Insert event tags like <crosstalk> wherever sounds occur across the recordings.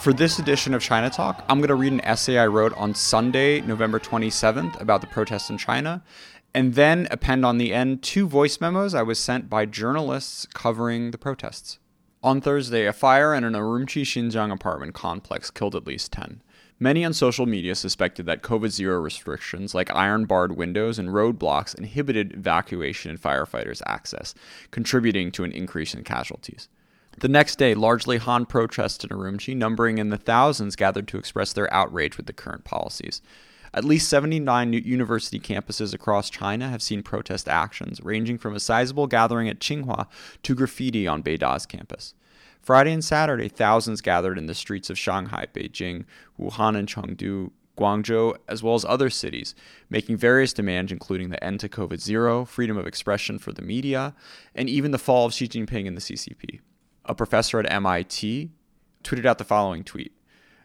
For this edition of China Talk, I'm going to read an essay I wrote on Sunday, November 27th, about the protests in China, and then append on the end two voice memos I was sent by journalists covering the protests. On Thursday, a fire in an Urumqi Xinjiang apartment complex killed at least 10. Many on social media suspected that COVID zero restrictions, like iron barred windows and roadblocks, inhibited evacuation and firefighters' access, contributing to an increase in casualties. The next day, largely Han protests in Urumqi, numbering in the thousands, gathered to express their outrage with the current policies. At least 79 university campuses across China have seen protest actions, ranging from a sizable gathering at Tsinghua to graffiti on Beida's campus. Friday and Saturday, thousands gathered in the streets of Shanghai, Beijing, Wuhan, and Chengdu, Guangzhou, as well as other cities, making various demands, including the end to COVID zero, freedom of expression for the media, and even the fall of Xi Jinping and the CCP. A professor at MIT tweeted out the following tweet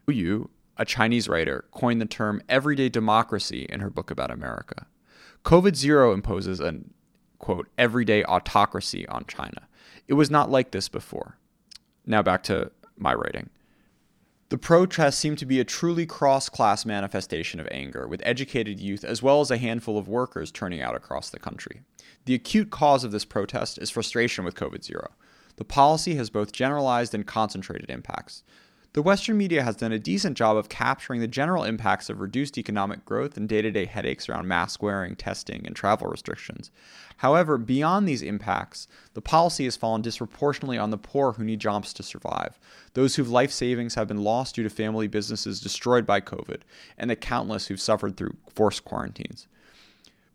Yu, a Chinese writer, coined the term everyday democracy in her book about America. COVID zero imposes an, quote, everyday autocracy on China. It was not like this before. Now back to my writing. The protests seem to be a truly cross class manifestation of anger, with educated youth as well as a handful of workers turning out across the country. The acute cause of this protest is frustration with COVID 0. The policy has both generalized and concentrated impacts. The Western media has done a decent job of capturing the general impacts of reduced economic growth and day to day headaches around mask wearing, testing, and travel restrictions. However, beyond these impacts, the policy has fallen disproportionately on the poor who need jobs to survive, those whose life savings have been lost due to family businesses destroyed by COVID, and the countless who've suffered through forced quarantines.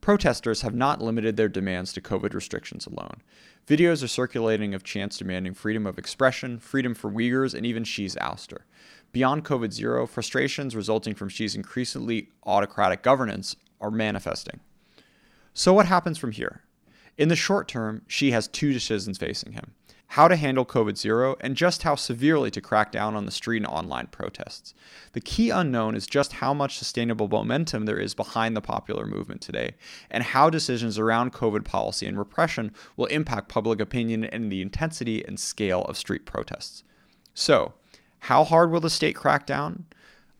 Protesters have not limited their demands to COVID restrictions alone. Videos are circulating of chants demanding freedom of expression, freedom for Uyghurs, and even Xi's ouster. Beyond COVID zero, frustrations resulting from Xi's increasingly autocratic governance are manifesting. So, what happens from here? In the short term, Xi has two decisions facing him how to handle COVID zero, and just how severely to crack down on the street and online protests. The key unknown is just how much sustainable momentum there is behind the popular movement today, and how decisions around COVID policy and repression will impact public opinion and the intensity and scale of street protests. So, how hard will the state crack down?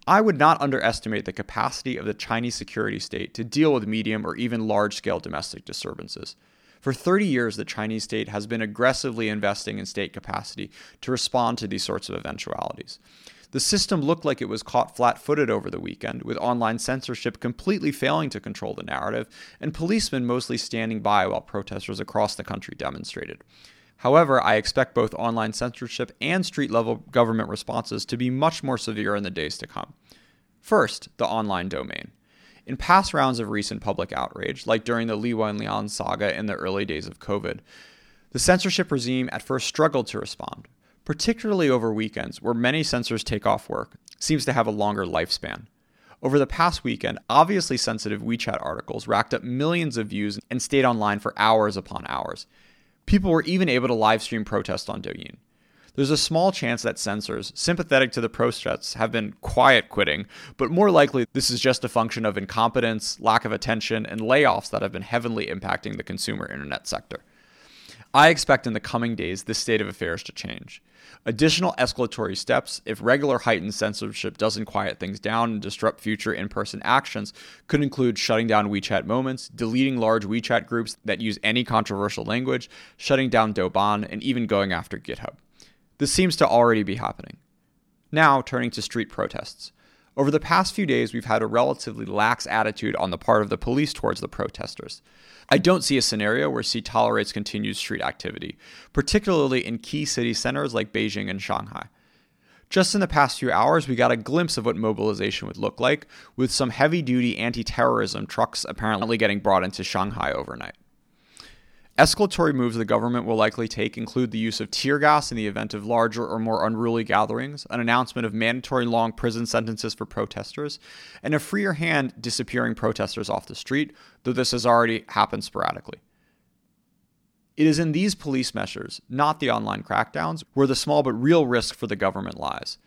I would not underestimate the capacity of the Chinese security state to deal with medium or even large scale domestic disturbances. For 30 years, the Chinese state has been aggressively investing in state capacity to respond to these sorts of eventualities. The system looked like it was caught flat footed over the weekend, with online censorship completely failing to control the narrative, and policemen mostly standing by while protesters across the country demonstrated. However, I expect both online censorship and street level government responses to be much more severe in the days to come. First, the online domain. In past rounds of recent public outrage, like during the Li Wenliang saga in the early days of COVID, the censorship regime at first struggled to respond, particularly over weekends where many censors take off work, seems to have a longer lifespan. Over the past weekend, obviously sensitive WeChat articles racked up millions of views and stayed online for hours upon hours. People were even able to live stream protests on Douyin. There's a small chance that censors, sympathetic to the protests, have been quiet quitting, but more likely this is just a function of incompetence, lack of attention, and layoffs that have been heavily impacting the consumer internet sector. I expect in the coming days this state of affairs to change. Additional escalatory steps, if regular heightened censorship doesn't quiet things down and disrupt future in person actions, could include shutting down WeChat moments, deleting large WeChat groups that use any controversial language, shutting down Douban, and even going after GitHub. This seems to already be happening. Now, turning to street protests. Over the past few days, we've had a relatively lax attitude on the part of the police towards the protesters. I don't see a scenario where Xi tolerates continued street activity, particularly in key city centers like Beijing and Shanghai. Just in the past few hours, we got a glimpse of what mobilization would look like, with some heavy duty anti terrorism trucks apparently getting brought into Shanghai overnight. Escalatory moves the government will likely take include the use of tear gas in the event of larger or more unruly gatherings, an announcement of mandatory long prison sentences for protesters, and a freer hand disappearing protesters off the street, though this has already happened sporadically. It is in these police measures, not the online crackdowns, where the small but real risk for the government lies.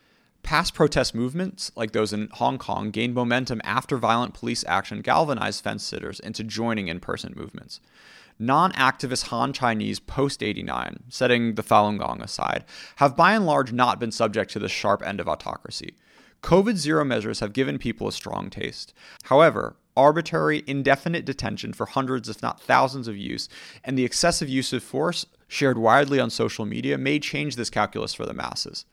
Past protest movements, like those in Hong Kong, gained momentum after violent police action galvanized fence sitters into joining in person movements. Non activist Han Chinese post 89, setting the Falun Gong aside, have by and large not been subject to the sharp end of autocracy. COVID zero measures have given people a strong taste. However, arbitrary, indefinite detention for hundreds, if not thousands, of use and the excessive use of force shared widely on social media may change this calculus for the masses.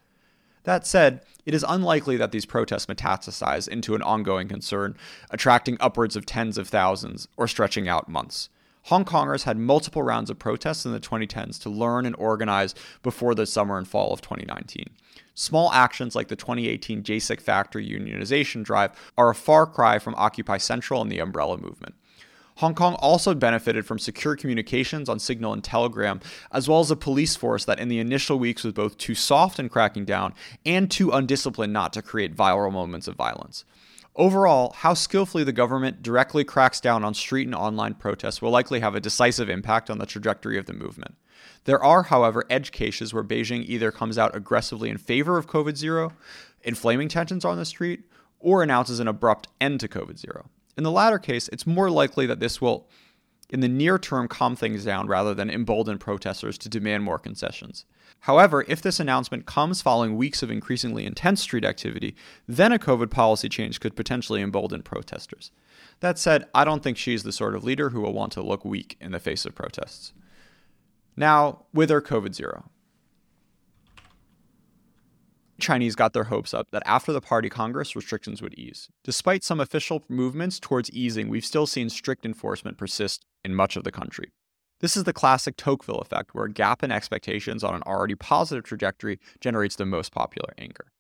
That said, it is unlikely that these protests metastasize into an ongoing concern, attracting upwards of tens of thousands or stretching out months. Hong Kongers had multiple rounds of protests in the 2010s to learn and organize before the summer and fall of 2019. Small actions like the 2018 JASIC factory unionization drive are a far cry from Occupy Central and the Umbrella movement. Hong Kong also benefited from secure communications on Signal and Telegram, as well as a police force that in the initial weeks was both too soft in cracking down and too undisciplined not to create viral moments of violence. Overall, how skillfully the government directly cracks down on street and online protests will likely have a decisive impact on the trajectory of the movement. There are, however, edge cases where Beijing either comes out aggressively in favor of COVID zero, inflaming tensions on the street, or announces an abrupt end to COVID zero. In the latter case, it's more likely that this will, in the near term, calm things down rather than embolden protesters to demand more concessions. However, if this announcement comes following weeks of increasingly intense street activity, then a COVID policy change could potentially embolden protesters. That said, I don't think Xi's the sort of leader who will want to look weak in the face of protests. Now, with her COVID zero. Chinese got their hopes up that after the party congress, restrictions would ease. Despite some official movements towards easing, we've still seen strict enforcement persist in much of the country. This is the classic Tocqueville effect, where a gap in expectations on an already positive trajectory generates the most popular anger.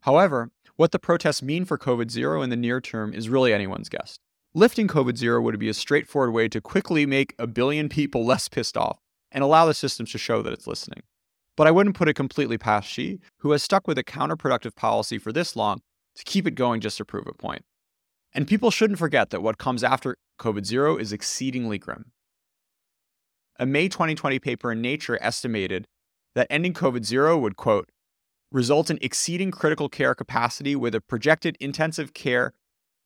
However, what the protests mean for COVID zero in the near term is really anyone's guess. Lifting COVID zero would be a straightforward way to quickly make a billion people <laughs> less pissed off and allow the systems to show that it's listening. But I wouldn't put it completely past Xi, who has stuck with a counterproductive policy for this long to keep it going just to prove a point. And people shouldn't forget that what comes after COVID zero is exceedingly grim. A May 2020 paper in Nature estimated that ending COVID zero would, quote, result in exceeding critical care capacity with a projected intensive care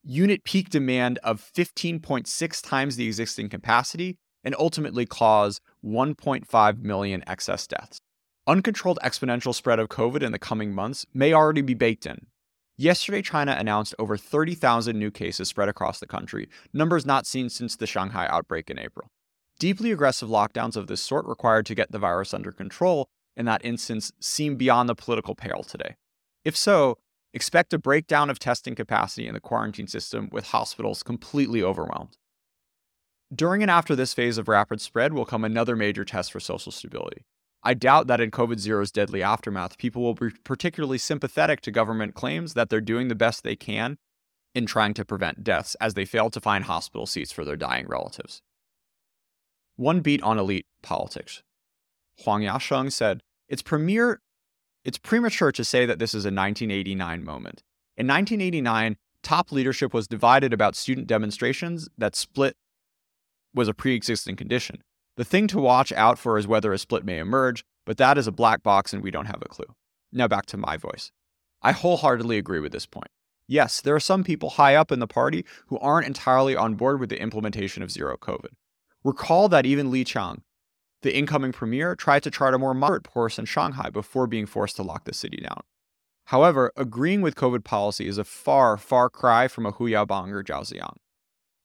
unit peak demand of 15.6 times the existing capacity and ultimately cause 1.5 million excess deaths. Uncontrolled exponential spread of COVID in the coming months may already be baked in. Yesterday, China announced over 30,000 new cases spread across the country, numbers not seen since the Shanghai outbreak in April. Deeply aggressive lockdowns of this sort required to get the virus under control in that instance seem beyond the political pale today. If so, expect a breakdown of testing capacity in the quarantine system with hospitals completely overwhelmed. During and after this phase of rapid spread will come another major test for social stability. I doubt that in COVID zero's deadly aftermath, people will be particularly sympathetic to government claims that they're doing the best they can in trying to prevent deaths as they fail to find hospital seats for their dying relatives. One beat on elite politics. Huang Yasheng said, it's, premier, it's premature to say that this is a 1989 moment. In 1989, top leadership was divided about student demonstrations that split was a pre existing condition. The thing to watch out for is whether a split may emerge, but that is a black box and we don't have a clue. Now back to my voice. I wholeheartedly agree with this point. Yes, there are some people high up in the party who aren't entirely on board with the implementation of zero COVID. Recall that even Li Qiang, the incoming premier, tried to chart a more moderate course in Shanghai before being forced to lock the city down. However, agreeing with COVID policy is a far, far cry from a Hu Yaobang or Zhao Ziyang.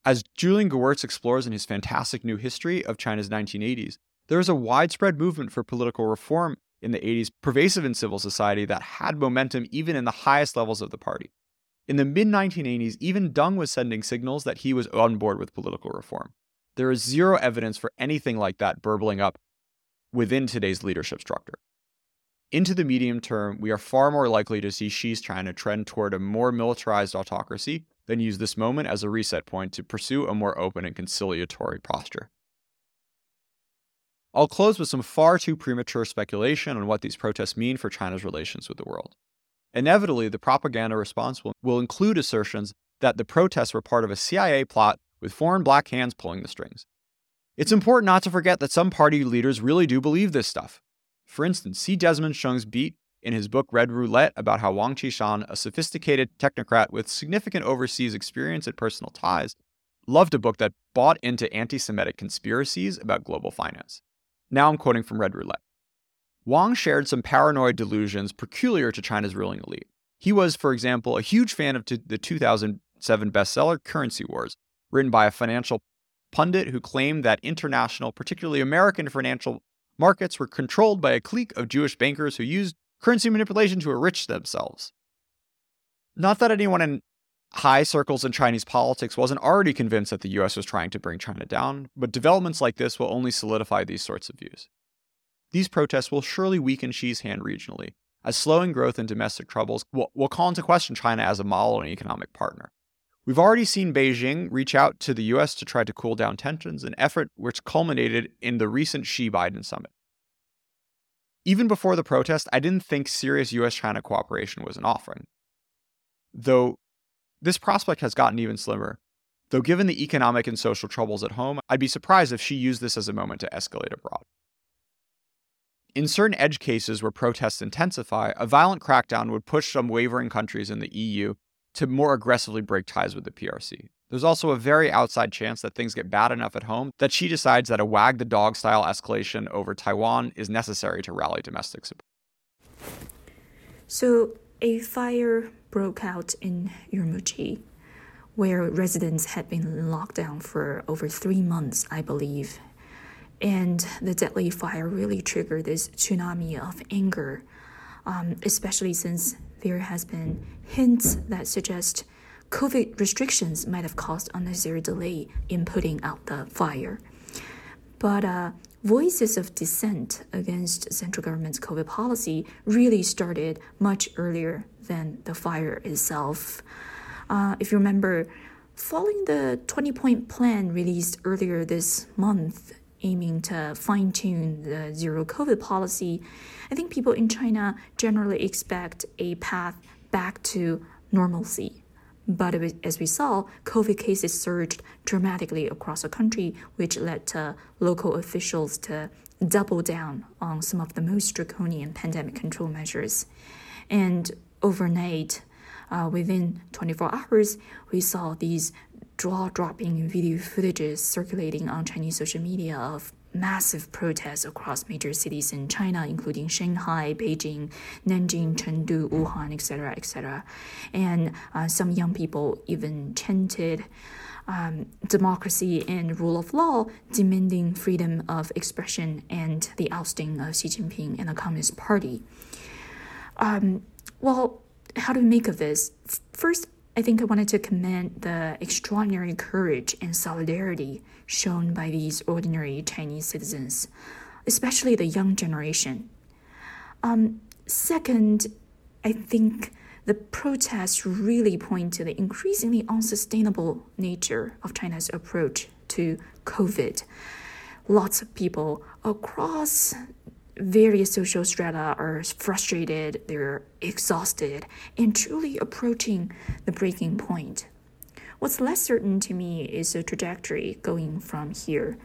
As Julian Gewirtz explores in his fantastic new history of China's 1980s, there is a widespread movement for political reform in the 80s, pervasive in civil society, that had momentum even in the highest levels of the party. In the mid 1980s, even Deng was sending signals that he was on board with political reform. There is zero evidence for anything like that burbling up within today's leadership structure. Into the medium term, we are far more likely to see Xi's China trend toward a more militarized autocracy than use this moment as a reset point to pursue a more open and conciliatory posture. I'll close with some far too premature speculation on what these protests mean for China's relations with the world. Inevitably, the propaganda response will, will include assertions that the protests were part of a CIA plot with foreign black hands pulling the strings. It's important not to forget that some party leaders really do believe this stuff. For instance, see Desmond Shum's beat in his book Red Roulette about how Wang Qishan, a sophisticated technocrat with significant overseas experience and personal ties, loved a book that bought into anti Semitic conspiracies about global finance. Now I'm quoting from Red Roulette. Wang shared some paranoid delusions peculiar to China's ruling elite. He was, for example, a huge fan of the 2007 bestseller Currency Wars, written by a financial pundit who claimed that international, particularly American financial markets were controlled by a clique of Jewish bankers who used currency manipulation to enrich themselves. Not that anyone in high circles in Chinese politics wasn't already convinced that the US was trying to bring China down, but developments like this will only solidify these sorts of views. These protests will surely weaken Xi's hand regionally, as slowing growth and domestic troubles will, call into question China as a model and economic partner. We've already seen Beijing reach out to the US to try to cool down tensions, an effort which culminated in the recent Xi Biden summit. Even before the protest, I didn't think serious US China cooperation was an offering. Though this prospect has gotten even slimmer. Though, given the economic and social troubles at home, I'd be surprised if Xi used this as a moment to escalate abroad. In certain edge cases where protests intensify, a violent crackdown would push some wavering countries in the EU to more aggressively break ties with the PRC. There's also a very outside chance that things get bad enough at home that Xi decides that a wag the dog style escalation over Taiwan is necessary to rally domestic support. So, a fire broke out in Urumqi, where residents had been locked down for over three months, I believe. And the deadly fire really triggered this tsunami of anger, um, especially since there has been hints that suggest COVID restrictions might have caused unnecessary delay in putting out the fire. But uh, voices of dissent against central government's COVID policy really started much earlier than the fire itself. Uh, if you remember, following the 20 point plan released earlier this month, aiming to fine tune the zero COVID policy, I think people in China generally expect a path back to normalcy. But as we saw, COVID cases surged dramatically across the country, which led to local officials to double down on some of the most draconian pandemic control measures. And overnight, uh, within 24 hours, we saw these jaw dropping video footages circulating on Chinese social media of massive protests across major cities in China, including Shanghai, Beijing, Nanjing, Chengdu, Wuhan, etc., etc. And uh, some young people even chanted um, democracy and rule of law, demanding freedom of expression and the ousting of Xi Jinping and the Communist Party. Um, well, how do we make of this? First, I think I wanted to commend the extraordinary courage and solidarity shown by these ordinary Chinese citizens, especially the young generation. Um, second, I think the protests really point to the increasingly unsustainable nature of China's approach to COVID. Lots of people across various social strata are frustrated, they're exhausted, and truly approaching the breaking point. What's less certain to me is the trajectory going from here.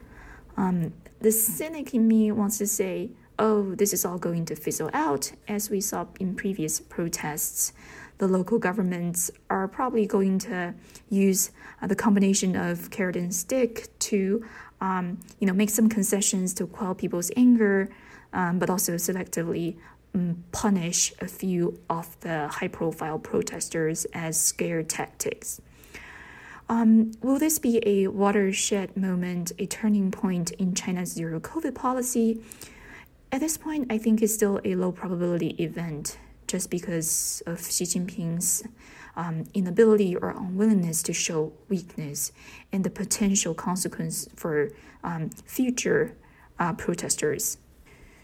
Um, the cynic in me wants to say, oh, this is all going to fizzle out, as we saw in previous protests. The local governments are probably going to use uh, the combination of carrot and stick to, um, you know, make some concessions to quell people's anger, um, but also selectively um, punish a few of the high profile protesters as scare tactics. Um, will this be a watershed moment, a turning point in China's zero COVID policy? At this point, I think it's still a low probability event just because of Xi Jinping's um, inability or unwillingness to show weakness and the potential consequence for um, future uh, protesters.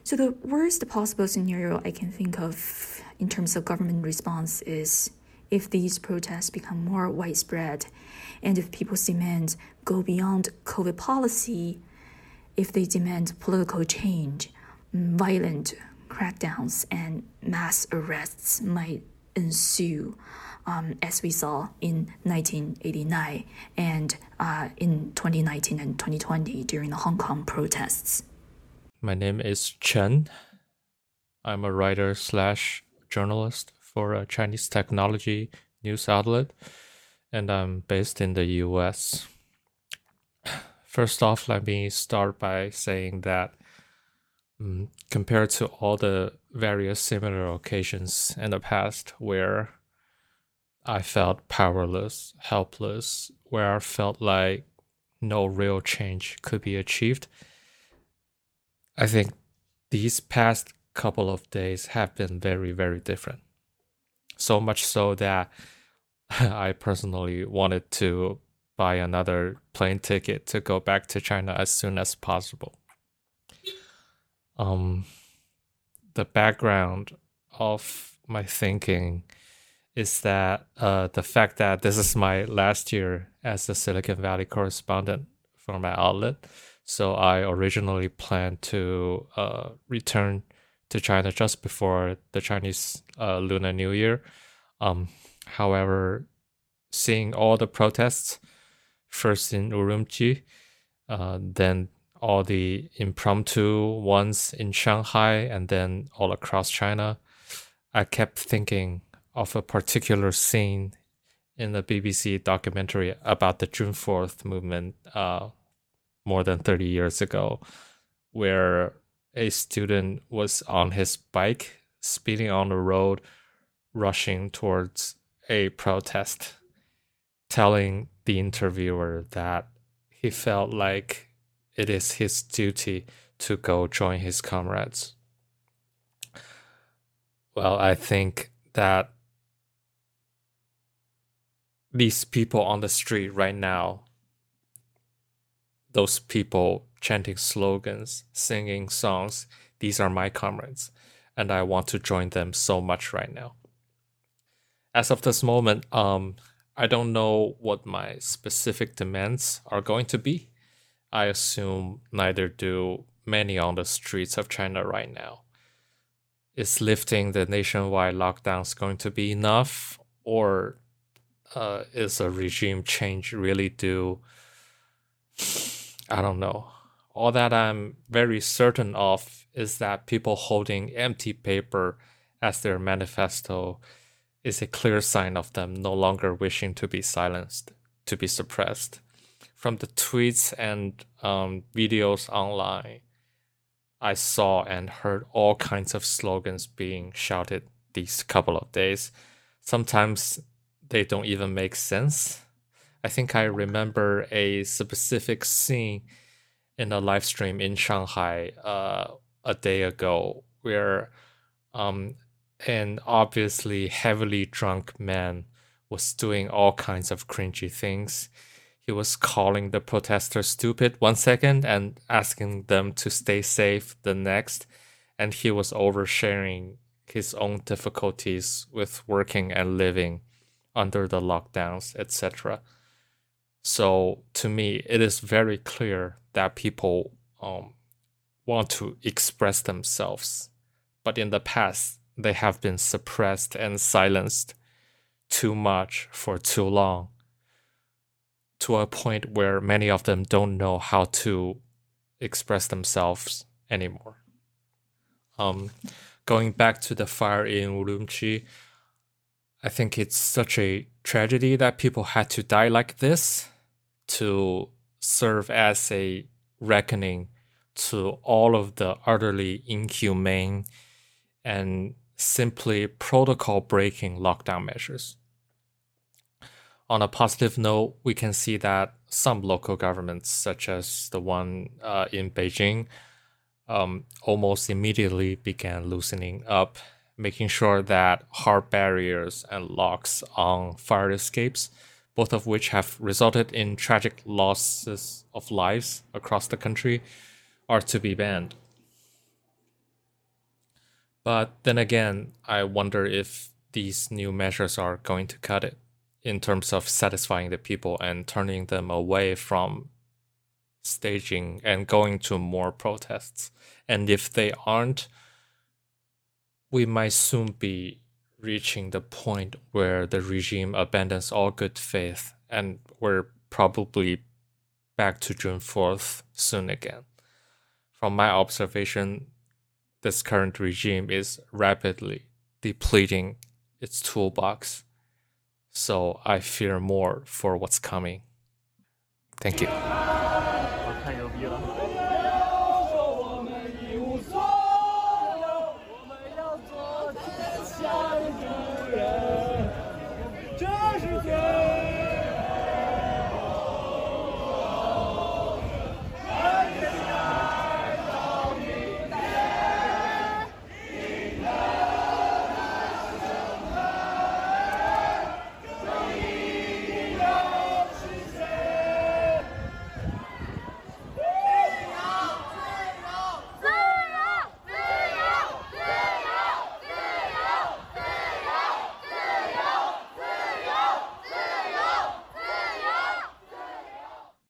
So, the worst possible scenario I can think of in terms of government response is if these protests become more widespread and if people's demands go beyond COVID policy, if they demand political change, violent crackdowns and mass arrests might ensue, um, as we saw in 1989 and uh, in 2019 and 2020 during the Hong Kong protests. My name is Chen. I'm a writer slash journalist for a Chinese technology news outlet, and I'm based in the US. First off, let me start by saying that um, compared to all the various similar occasions in the past where I felt powerless, helpless, where I felt like no real change could be achieved. I think these past couple of days have been very, very different. So much so that <laughs> I personally wanted to buy another plane ticket to go back to China as soon as possible. Um, the background of my thinking is that uh, the fact that this is my last year as a Silicon Valley correspondent for my outlet. So I originally planned to uh, return to China just before the Chinese uh, Lunar New Year. Um, however, seeing all the protests, first in Urumqi, uh, then all the impromptu ones in Shanghai, and then all across China, I kept thinking of a particular scene in the BBC documentary about the June 4th movement uh, more than 30 years ago, where a student was on his bike speeding on the road, rushing towards a protest, telling the interviewer that he felt like it is his duty to go join his comrades. Well, I think that these people on the street right now, those people chanting slogans, singing songs, these are my comrades, and I want to join them so much right now. As of this moment, um, I don't know what my specific demands are going to be. I assume neither do many on the streets of China right now. Is lifting the nationwide lockdowns going to be enough, or uh, is a regime change really due? I don't know. All that I'm very certain of is that people holding empty paper as their manifesto is a clear sign of them no longer wishing to be silenced, to be suppressed. From the tweets and um, videos online, I saw and heard all kinds of slogans being shouted these couple of days. Sometimes they don't even make sense. I think I remember a specific scene in a live stream in Shanghai uh, a day ago where um, an obviously heavily drunk man was doing all kinds of cringy things. He was calling the protesters stupid one second and asking them to stay safe the next. And he was oversharing his own difficulties with working and living under the lockdowns, etc. So to me, it is very clear that people um, want to express themselves, but in the past they have been suppressed and silenced too much for too long, to a point where many of them don't know how to express themselves anymore. Um, going back to the fire in Urumqi, I think it's such a tragedy that people had to die like this to serve as a reckoning to all of the utterly inhumane and simply protocol breaking lockdown measures. On a positive note, we can see that some local governments, such as the one uh, in Beijing, um, almost immediately began loosening up making sure that hard barriers and locks on fire escapes, both of which have resulted in tragic losses of lives across the country, are to be banned. But then again, I wonder if these new measures are going to cut it in terms of satisfying the people and turning them away from staging and going to more protests. And if they aren't, we might soon be reaching the point where the regime abandons all good faith and we're probably back to June 4th soon again. From my observation, this current regime is rapidly depleting its toolbox. So I fear more for what's coming. Thank you.